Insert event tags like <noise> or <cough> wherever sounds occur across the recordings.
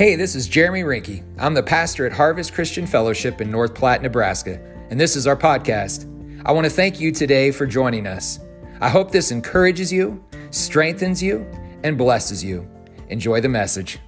Hey, this is Jeremy Rinke. I'm the pastor at Harvest Christian Fellowship in North Platte, Nebraska, and this is our podcast. I want to thank you today for joining us. I hope this encourages you, strengthens you, and blesses you. Enjoy the message.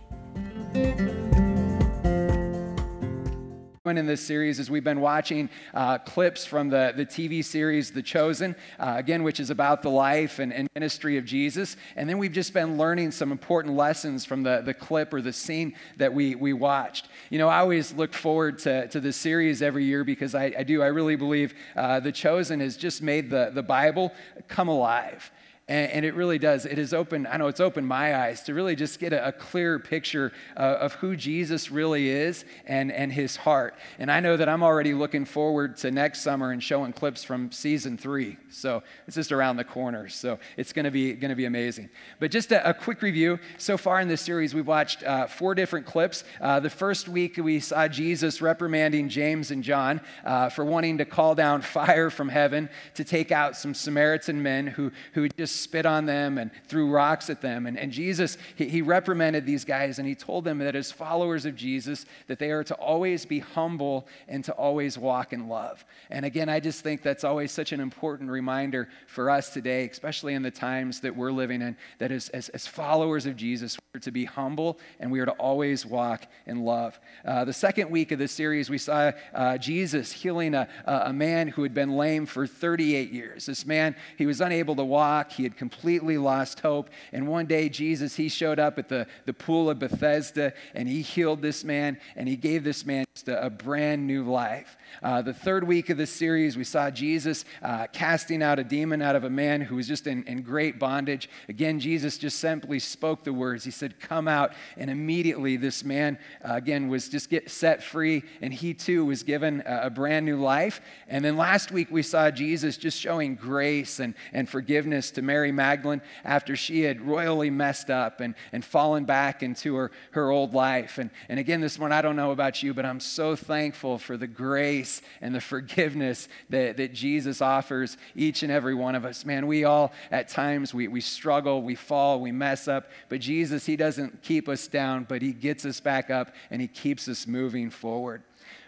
In this series is we've been watching uh, clips from the, the TV series The Chosen, uh, again, which is about the life and, and, ministry of Jesus. And then we've just been learning some important lessons from the, the clip or the scene that we, we watched. You know, I always look forward to, to this series every year because I, I do, I really believe uh, The Chosen has just made the, the Bible come alive. And, and, it really does. It has opened, I know it's opened my eyes to really just get a, a clear picture uh, of who Jesus really is and, and his heart. And I know that I'm already looking forward to next summer and showing clips from season three. So it's just around the corner. So it's going to be going to be amazing. But just a, a, quick review. So far in this series, we've watched uh, four different clips. Uh, the first week, we saw Jesus reprimanding James and John uh, for wanting to call down fire from heaven to take out some Samaritan men who, who just spit on them and threw rocks at them. And, and Jesus, he, he reprimanded these guys and he told them that as followers of Jesus, that they are to always be humble and to always walk in love. And again, I just think that's always such an important reminder for us today, especially in the times that we're living in, that as, as, as followers of Jesus, we're to be humble and we are to always walk in love. Uh, the second week of this series, we saw uh, Jesus healing a, a man who had been lame for 38 years. This man, he was unable to walk. He had completely lost hope. And one day, Jesus, he showed up at the, the pool of Bethesda and he healed this man and he gave this man a, a brand new life. Uh, the third week of this series, we saw Jesus uh, casting out a demon out of a man who was just in, in great bondage. Again, Jesus just simply spoke the words. He said, Come out. And immediately, this man, uh, again, was just get set free, and he too was given a, a brand new life. And then last week, we saw Jesus just showing grace and, and forgiveness to Mary Magdalene after she had royally messed up and, and fallen back into her, her old life. And, and again, this morning, I don't know about you, but I'm so thankful for the grace and the forgiveness that, that Jesus offers each and every one of us. Man, we all, at times, we, we struggle, we fall, we mess up, but Jesus, He doesn't keep us down, but He gets us back up and He keeps us moving forward.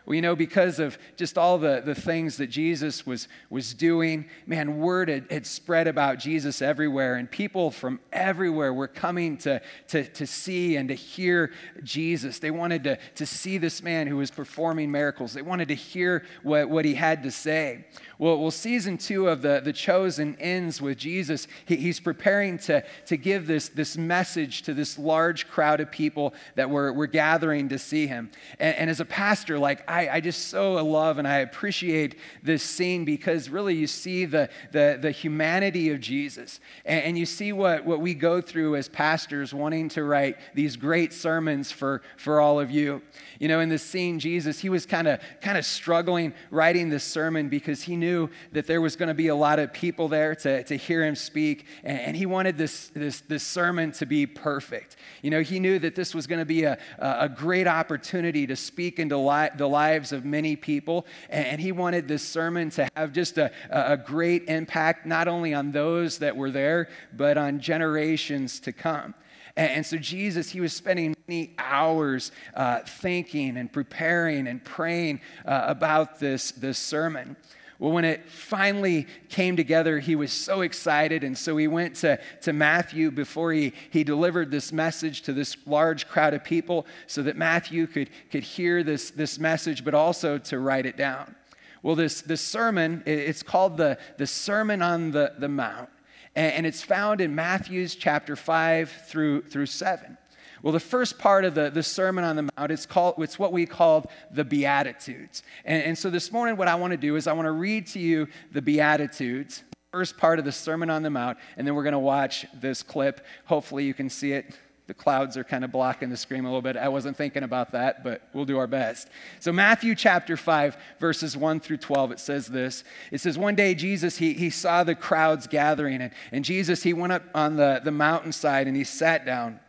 We know because of just all the, the things that Jesus was, was doing, man, word had, had spread about Jesus everywhere, and people from everywhere were coming to, to, to see and to hear Jesus. They wanted to, to see this man who was performing miracles, they wanted to hear what, what he had to say. Well, well, season two of the, the Chosen ends with Jesus. He, he's preparing to, to give this, this message to this large crowd of people that were, were gathering to see him. And, and as a pastor, like, I, I just so love and I appreciate this scene because really you see the, the, the humanity of Jesus. And, and you see what, what we go through as pastors wanting to write these great sermons for, for all of you. You know, in this scene, Jesus, he was kind of kind of struggling writing this sermon because he knew that there was going to be a lot of people there to, to hear him speak, and, and he wanted this, this, this sermon to be perfect. You know, he knew that this was going to be a, a great opportunity to speak into li- the lives of many people, and, he wanted this sermon to have just a, a great impact, not only on those that were there, but on generations to come. And, and so Jesus, he was spending many hours uh, thinking and preparing and praying uh, about this, this sermon. Well, when it finally came together, he was so excited. And so he went to, to Matthew before he, he delivered this message to this large crowd of people so that Matthew could, could hear this, this message, but also to write it down. Well, this, this sermon, it's called the, the Sermon on the, the Mount and it's found in Matthew's chapter 5 through, through 7. Well, the first part of the, the Sermon on the Mount, it's, called, it's what we call the Beatitudes. And, and so this morning, what I want to do is I want to read to you the Beatitudes, first part of the Sermon on the Mount, and then we're going to watch this clip. Hopefully, you can see it the clouds are kind of blocking the screen a little bit. I wasn't thinking about that, but we'll do our best. So, Matthew chapter 5, verses 1 through 12, it says this. It says, One day Jesus, he, he saw the crowds gathering, and, and Jesus, he went up on the, the mountainside and he sat down.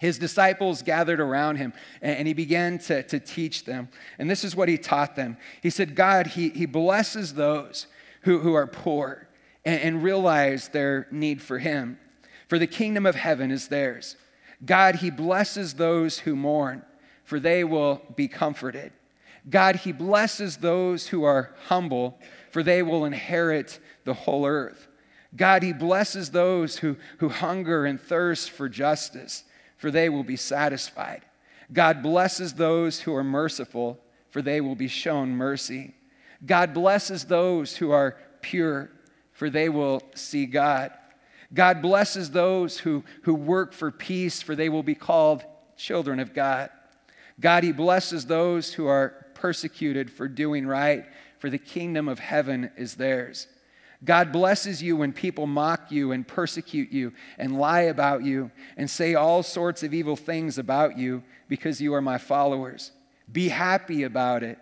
His disciples gathered around him, and, he began to, to teach them. And this is what he taught them. He said, God, he, he blesses those who, who are poor and, and realize their need for him, for the kingdom of heaven is theirs. God, He blesses those who mourn, for they will be comforted. God, He blesses those who are humble, for they will inherit the whole earth. God, He blesses those who, who hunger and thirst for justice, for they will be satisfied. God blesses those who are merciful, for they will be shown mercy. God blesses those who are pure, for they will see God. God blesses those who, who work for peace, for they will be called children of God. God, He blesses those who are persecuted for doing right, for the kingdom of heaven is theirs. God blesses you when people mock you and persecute you and lie about you and say all sorts of evil things about you because you are my followers. Be happy about it.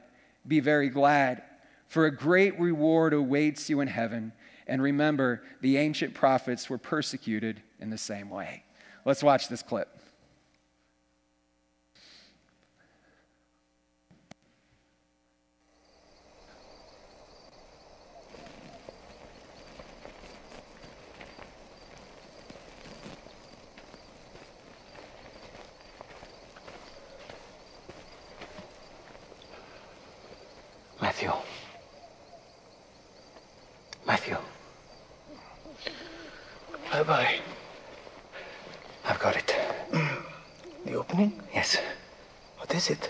Be very glad, for a great reward awaits you in heaven. And remember, the ancient prophets were persecuted in the same way. Let's watch this clip. Matthew. Matthew. Bye bye. I've got it. <clears throat> The opening? Yes. What is it?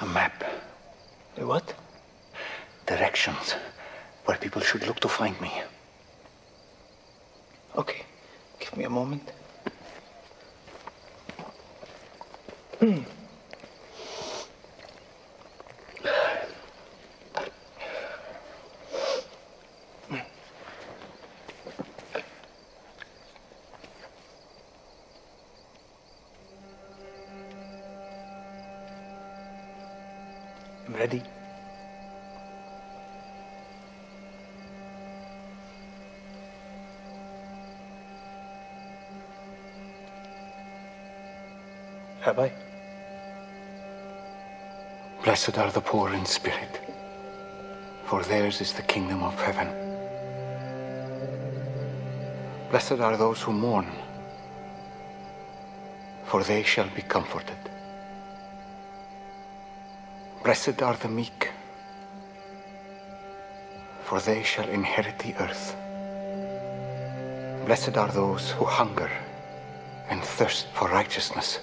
A map. The what? Directions. Where people should look to find me. Okay. Give me a moment. I'm <clears throat> hmm. Ready. Have I? Blessed are the poor in spirit, for theirs is the kingdom of heaven. Blessed are those who mourn, for they shall be comforted. Blessed are the meek, for they shall inherit the earth. Blessed are those who hunger and thirst for righteousness,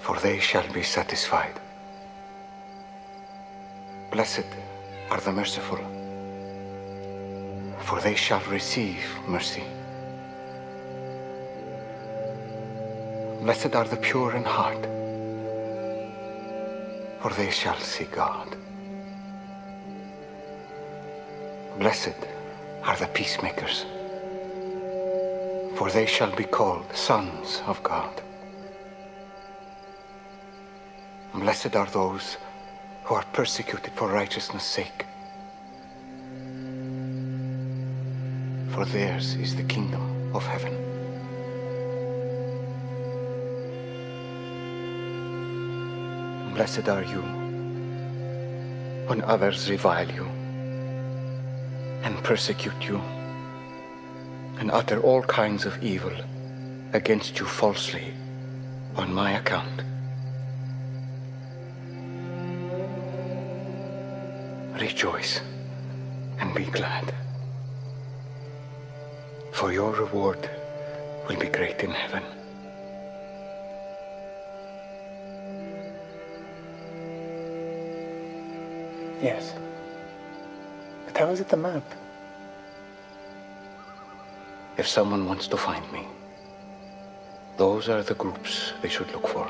for they shall be satisfied. Blessed are the merciful, for they shall receive mercy. Blessed are the pure in heart, for they shall see God. Blessed are the peacemakers, for they shall be called sons of God. Blessed are those who are persecuted for righteousness' sake, for theirs is the kingdom of heaven. Blessed are you when others revile you and persecute you and utter all kinds of evil against you falsely on my account. Rejoice and be glad, for your reward will be great in heaven. Yes. But how is it the map? If someone wants to find me, those are the groups they should look for.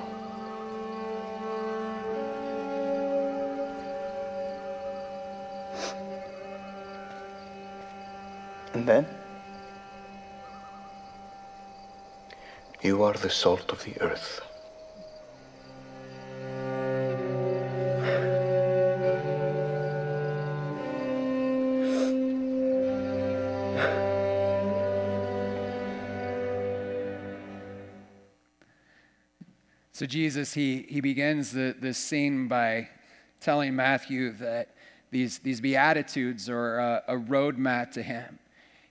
And then? You are the salt of the earth. So Jesus, he, he begins the, this scene by telling Matthew that these, these Beatitudes are a, a roadmap to him.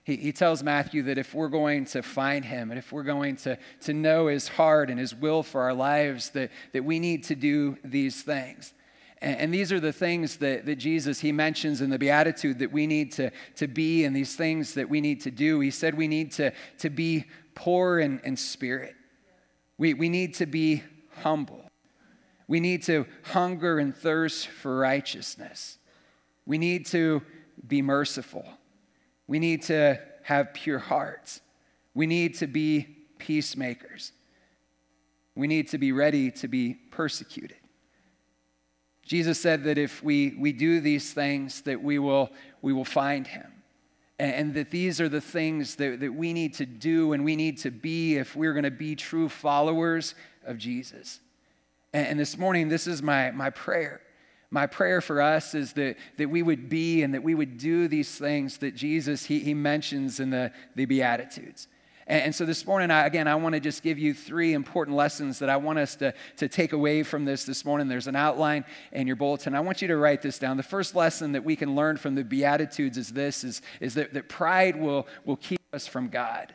He, he tells Matthew that if we're going to find him and if we're going to, to know his heart and his will for our lives, that, that we need to do these things. And, and these are the things that, that Jesus, he mentions in the Beatitude that we need to, to be and these things that we need to do. He said we need to, to be poor in, in spirit. We, we need to be humble. We need to hunger and thirst for righteousness. We need to be merciful. We need to have pure hearts. We need to be peacemakers. We need to be ready to be persecuted. Jesus said that if we, we do these things, that we will, we will find him. And, and that these are the things that, that we need to do and we need to be if we're going to be true followers of Jesus. And, and this morning, this is my, my prayer my prayer for us is that, that we would be and that we would do these things that Jesus, he, he mentions in the, the Beatitudes. And, so this morning, I, again, I want to just give you three important lessons that I want us to, to take away from this this morning. There's an outline in your bulletin. I want you to write this down. The first lesson that we can learn from the Beatitudes is this, is, is that, that pride will, will keep us from God.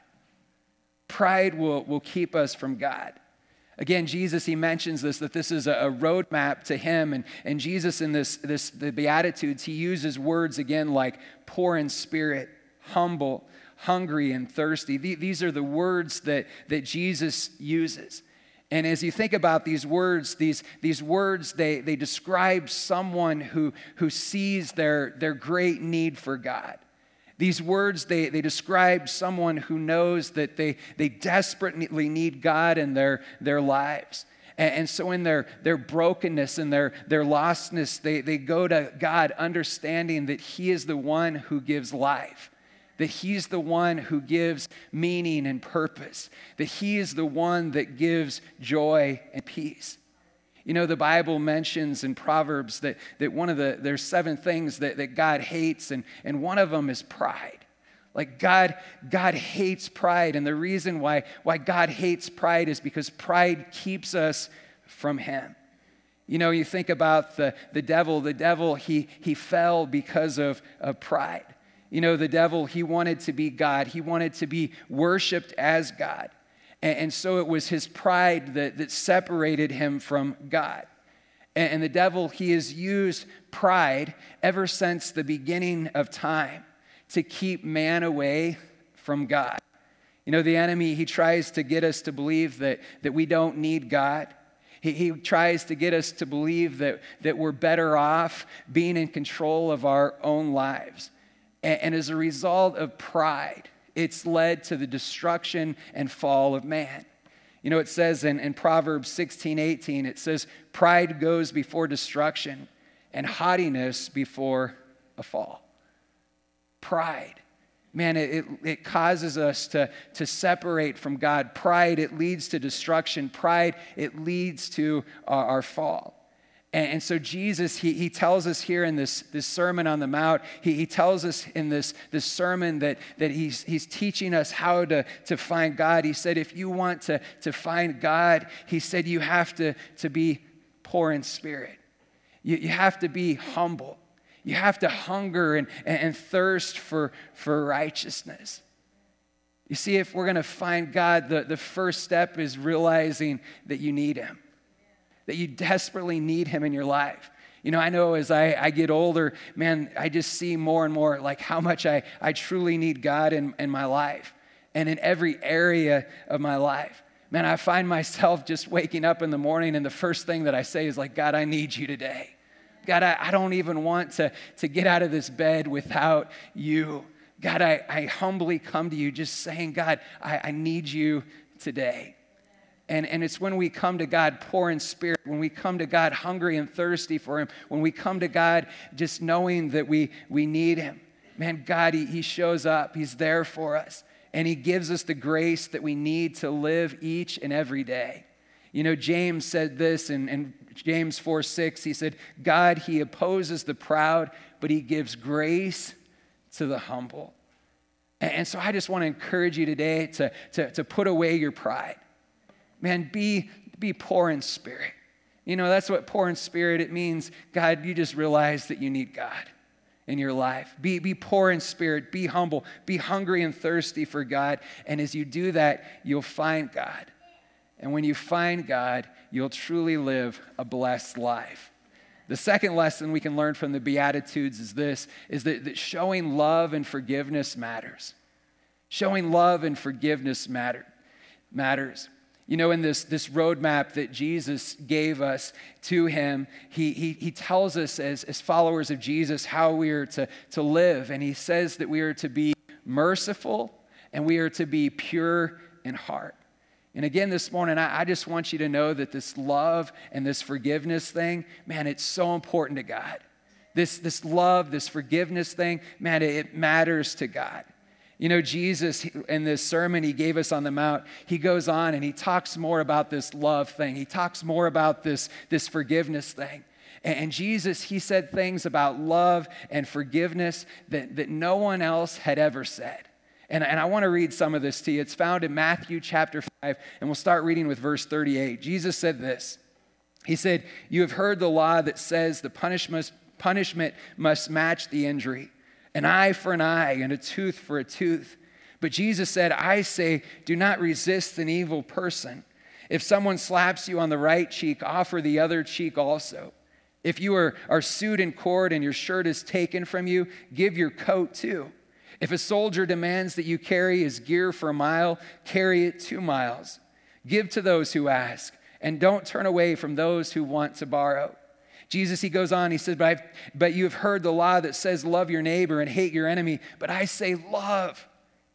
Pride will, will keep us from God. Again, Jesus, he mentions this, that this is a, roadmap to him. And, and Jesus, in this, this, the Beatitudes, he uses words again like poor in spirit, humble, hungry, and thirsty. These are the words that, that Jesus uses. And as you think about these words, these, these words, they, they describe someone who, who sees their, their great need for God. These words, they, they describe someone who knows that they, they desperately need God in their, their lives. And, and so, in their, their brokenness and their, their lostness, they, they go to God understanding that He is the one who gives life that He's the one who gives meaning and purpose, that He is the one that gives joy and peace. You know, the Bible mentions in Proverbs that, that one of the, there's seven things that, that God hates, and, and one of them is pride. Like God, God hates pride. And the reason why, why God hates pride is because pride keeps us from Him. You know, you think about the, the devil, the devil, he, he fell because of, of pride. You know, the devil, he wanted to be God, he wanted to be worshiped as God. And, and so it was his pride that, that separated him from God. And, and the devil, he has used pride ever since the beginning of time to keep man away from God. You know, the enemy, he tries to get us to believe that, that we don't need God. He, he tries to get us to believe that, that we're better off being in control of our own lives. And, and as a result of pride, it's led to the destruction and fall of man. You know, it says in, in Proverbs 16, 18, it says, Pride goes before destruction, and haughtiness before a fall. Pride. Man, it, it, causes us to, to separate from God. Pride, it leads to destruction. Pride, it leads to our, our fall. And, and, so Jesus, he, he tells us here in this, this Sermon on the Mount, he, he tells us in this, this sermon that, that he's, he's teaching us how to, to find God. He said, if you want to, to find God, he said, you have to, to be poor in spirit. You, you have to be humble. You have to hunger and, and, and thirst for, for righteousness. You see, if we're going to find God, the, the first step is realizing that you need Him that you desperately need Him in your life. You know, I know as I, I get older, man, I just see more and more like how much I, I truly need God in, in my life and in every area of my life. Man, I find myself just waking up in the morning and the first thing that I say is like, God, I need you today. God, I, I don't even want to, to get out of this bed without you. God, I, I humbly come to you just saying, God, I, I need you today. And, and it's when we come to God poor in spirit, when we come to God hungry and thirsty for Him, when we come to God just knowing that we, we need Him. Man, God, he, he shows up, He's there for us, and He gives us the grace that we need to live each and every day. You know, James said this in, in James 4 6. He said, God, He opposes the proud, but He gives grace to the humble. And, and so I just want to encourage you today to, to, to put away your pride man, be, be poor in spirit. You know, that's what poor in spirit, it means, God, you just realize that you need God. in your life. Be, be poor in spirit, be humble, be hungry and thirsty for God. And as you do that, you'll find God. And when you find God, you'll truly live a blessed life. The second lesson we can learn from the Beatitudes is this is that, that showing love and forgiveness matters. Showing love and forgiveness matter, matters. You know, in this, this roadmap that Jesus gave us to him, he, he, he tells us as, as followers of Jesus how we are to, to live. And he says that we are to be merciful and we are to be pure in heart. And again, this morning, I, I just want you to know that this love and this forgiveness thing, man, it's so important to God. This, this love, this forgiveness thing, man, it, it matters to God. You know, Jesus, in this sermon he gave us on the Mount, he goes on and he talks more about this love thing. He talks more about this, this forgiveness thing. And Jesus, he said things about love and forgiveness that, that no one else had ever said. And, and I want to read some of this to you. It's found in Matthew chapter 5, and we'll start reading with verse 38. Jesus said this He said, You have heard the law that says the punishment, punishment must match the injury an eye for an eye and a tooth for a tooth. But Jesus said, I say, do not resist an evil person. If someone slaps you on the right cheek, offer the other cheek also. If you are, are sued in court and your shirt is taken from you, give your coat too. If a soldier demands that you carry his gear for a mile, carry it two miles. Give to those who ask, and don't turn away from those who want to borrow. Jesus, he goes on, he says, but, I've, but you have heard the law that says, love your neighbor and hate your enemy. But I say, love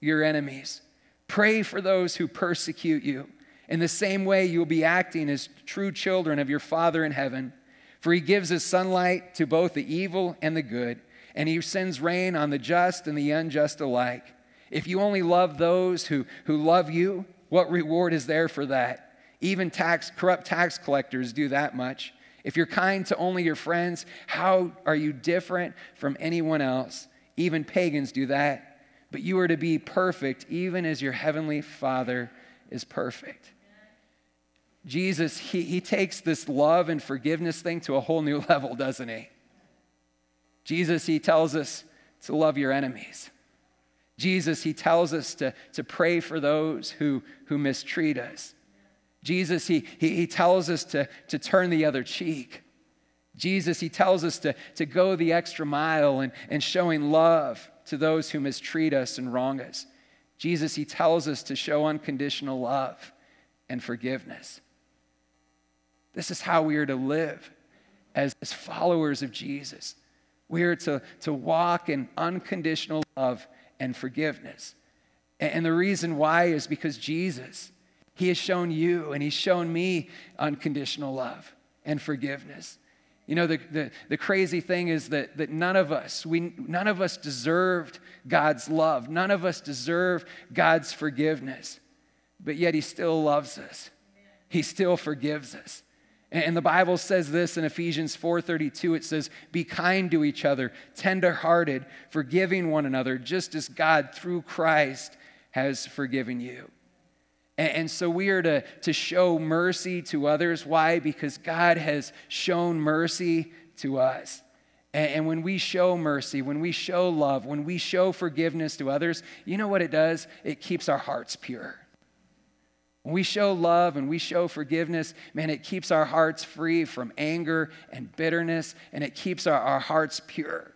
your enemies. Pray for those who persecute you. In the same way, you'll be acting as true children of your Father in heaven. For he gives his sunlight to both the evil and the good, and he sends rain on the just and the unjust alike. If you only love those who, who love you, what reward is there for that? Even tax, corrupt tax collectors do that much. If you're kind to only your friends, how are you different from anyone else? Even pagans do that. But you are to be perfect, even as your heavenly Father is perfect. Jesus, he, he takes this love and forgiveness thing to a whole new <laughs> level, doesn't he? Jesus, he tells us to love your enemies. Jesus, he tells us to, to pray for those who, who mistreat us. Jesus, he, he, he tells us to, to turn the other cheek. Jesus, he tells us to, to go the extra mile and, and showing love to those who mistreat us and wrong us. Jesus, he tells us to show unconditional love and forgiveness. This is how we are to live as, as followers of Jesus. We are to, to walk in unconditional love and forgiveness. And, and the reason why is because Jesus, he has shown you and He's shown me unconditional love and forgiveness. You know, the, the, the, crazy thing is that, that none of us, we, none of us deserved God's love. None of us deserve God's forgiveness. But yet He still loves us. He still forgives us. And the Bible says this in Ephesians 4:32 it says be kind to each other tenderhearted forgiving one another just as God through Christ has forgiven you. And, so we are to, to show mercy to others. Why? Because God has shown mercy to us. And, when we show mercy, when we show love, when we show forgiveness to others, you know what it does? It keeps our hearts pure. When we show love and we show forgiveness, man, it keeps our hearts free from anger and bitterness, and it keeps our, our hearts pure.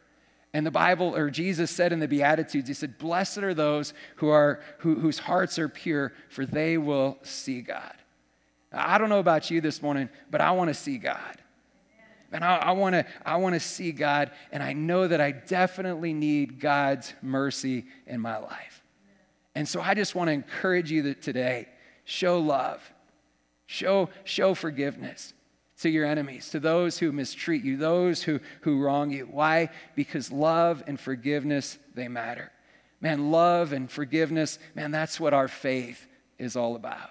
And the Bible, or Jesus said in the Beatitudes, He said, Blessed are those who are, who, whose hearts are pure, for they will see God. I don't know about you this morning, but I want to see God. And I, want to I wanna see God, and I know that I definitely need God's mercy in my life. And so I just want to encourage you that today, show love, show, show forgiveness to your enemies, to those who mistreat you, those who, who wrong you. Why? Because love and forgiveness, they matter. Man, love and forgiveness, man, that's what our faith is all about.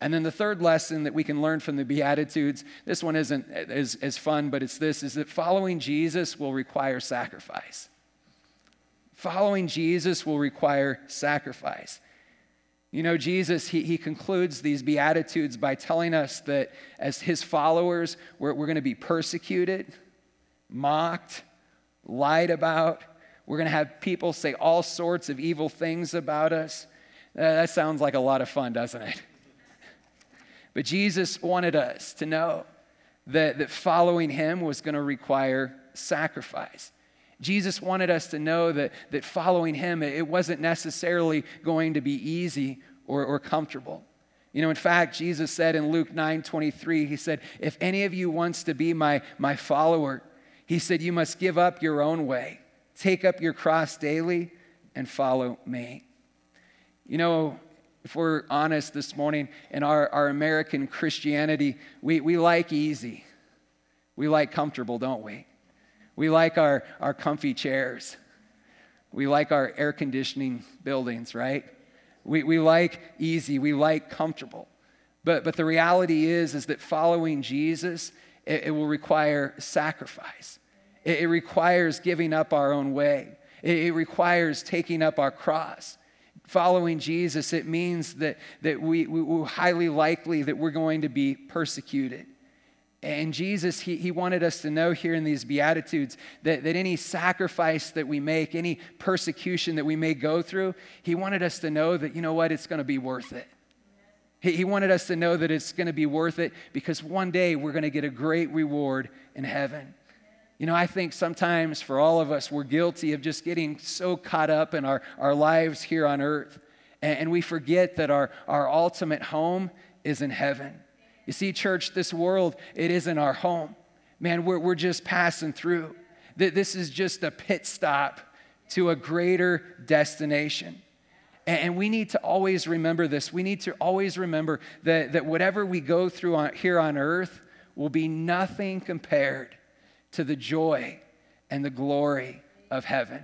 And then the third lesson that we can learn from the Beatitudes, this one isn't as, as fun, but it's this, is that following Jesus will require sacrifice. Following Jesus will require sacrifice. You know, Jesus, he, he concludes these Beatitudes by telling us that as his followers, we're, we're going to be persecuted, mocked, lied about. We're going to have people say all sorts of evil things about us. Uh, that sounds like a lot of fun, doesn't it? <laughs> But Jesus wanted us to know that, that following him was going to require sacrifice. Jesus wanted us to know that, that following him, it wasn't necessarily going to be easy or, or comfortable. You know, in fact, Jesus said in Luke 9 23, He said, If any of you wants to be my, my follower, He said, you must give up your own way, take up your cross daily, and follow me. You know, if we're honest this morning, in our, our American Christianity, we, we like easy. We like comfortable, don't we? We like our, our comfy chairs. We like our air conditioning buildings, right? We, we like easy, we like comfortable. But, but the reality is, is that following Jesus, it, it will require sacrifice. It, it, requires giving up our own way. It, it requires taking up our cross. Following Jesus, it means that, that we, we, we're highly likely that we're going to be persecuted. And Jesus, he, he wanted us to know here in these Beatitudes that, that any sacrifice that we make, any persecution that we may go through, he wanted us to know that, you know what, it's going to be worth it. He, he wanted us to know that it's going to be worth it because one day we're going to get a great reward in heaven. You know, I think sometimes for all of us, we're guilty of just getting so caught up in our, our lives here on earth. And, and we forget that our, our ultimate home is in heaven. You see, church, this world, it isn't our home. Man, we're, we're just passing through. This is just a pit stop to a greater destination. And we need to always remember this. We need to always remember that, that whatever we go through on, here on earth will be nothing compared to the joy and the glory of heaven.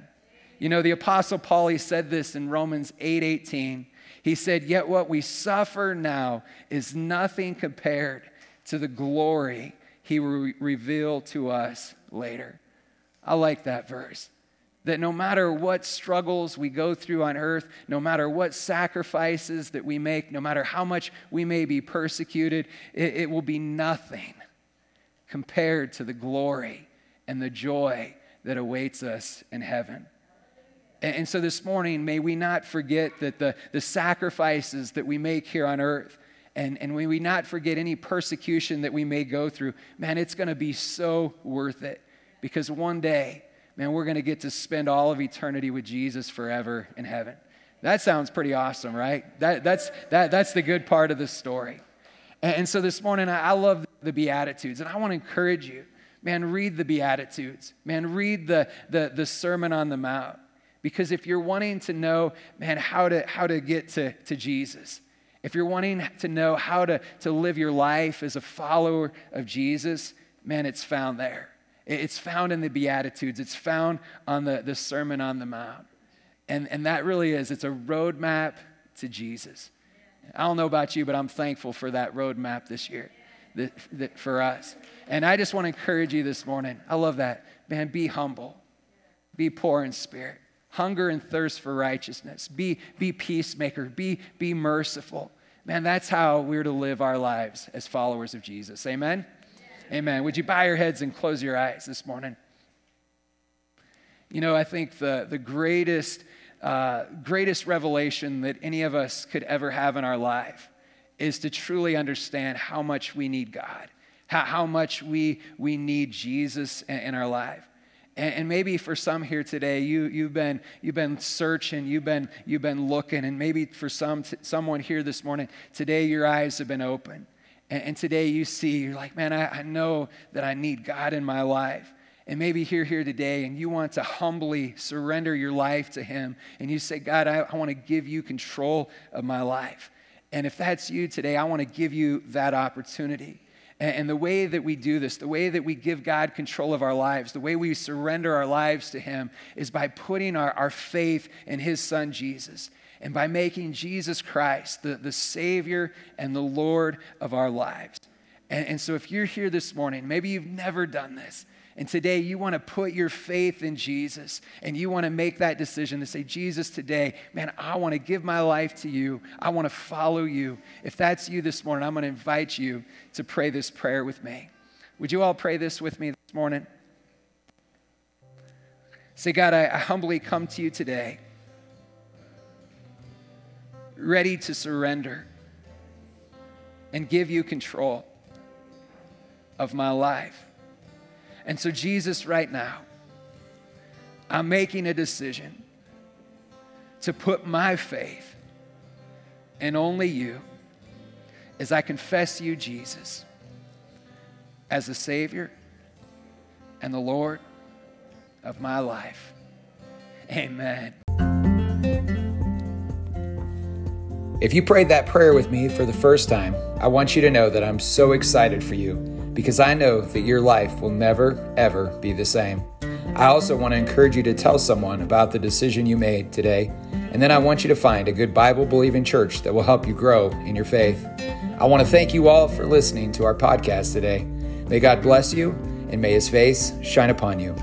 You know, the Apostle Paul, he said this in Romans 8 18. He said, Yet what we suffer now is nothing compared to the glory he will reveal to us later. I like that verse. That no matter what struggles we go through on earth, no matter what sacrifices that we make, no matter how much we may be persecuted, it, it will be nothing compared to the glory and the joy that awaits us in heaven. And, so this morning, may we not forget that the, the sacrifices that we make here on earth, and, and may we not forget any persecution that we may go through, man, it's going to be so worth it. Because one day, man, we're going to get to spend all of eternity with Jesus forever in heaven. That sounds pretty awesome, right? That, that's, that, that's the good part of the story. And, and so this morning, I, I love the Beatitudes, and I want to encourage you, man, read the Beatitudes. Man, read the, the, the Sermon on the Mount. Because if you're wanting to know, man, how to, how to get to, to Jesus, if you're wanting to know how to, to live your life as a follower of Jesus, man, it's found there. It's found in the Beatitudes, it's found on the, the Sermon on the Mount. And, and that really is, it's a roadmap to Jesus. I don't know about you, but I'm thankful for that roadmap this year that, that for us. And I just want to encourage you this morning. I love that. Man, be humble, be poor in spirit hunger and thirst for righteousness. Be, be peacemaker. Be, be merciful. Man, that's how we're to live our lives as followers of Jesus. Amen? Amen. Amen. Would you bow your heads and close your eyes this morning? You know, I think the, the greatest, uh, greatest revelation that any of us could ever have in our life is to truly understand how much we need God, how, how much we, we need Jesus in, in our life. And, maybe for some here today, you, you've, been, you've been searching, you've been, you've been looking, and maybe for some, someone here this morning, today your eyes have been open. And, and today you see, you're like, man, I, I know that I need God in my life. And maybe you're here today and you want to humbly surrender your life to Him. And you say, God, I, I want to give you control of my life. And if that's you today, I want to give you that opportunity. And the way that we do this, the way that we give God control of our lives, the way we surrender our lives to Him is by putting our, our faith in His Son, Jesus, and by making Jesus Christ the, the Savior and the Lord of our lives. And, and so if you're here this morning, maybe you've never done this, and today you want to put your faith in Jesus and you want to make that decision to say, Jesus, today, man, I want to give my life to you. I want to follow you. If that's you this morning, I'm going to invite you to pray this prayer with me. Would you all pray this with me this morning? Say, God, I, I humbly come to you today, ready to surrender and give you control of my life. And so, Jesus, right now, I'm making a decision to put my faith in only you as I confess you, Jesus, as the Savior and the Lord of my life. Amen. If you prayed that prayer with me for the first time, I want you to know that I'm so excited for you because I know that your life will never, ever be the same. I also want to encourage you to tell someone about the decision you made today, and then I want you to find a good Bible believing church that will help you grow in your faith. I want to thank you all for listening to our podcast today. May God bless you, and may his face shine upon you.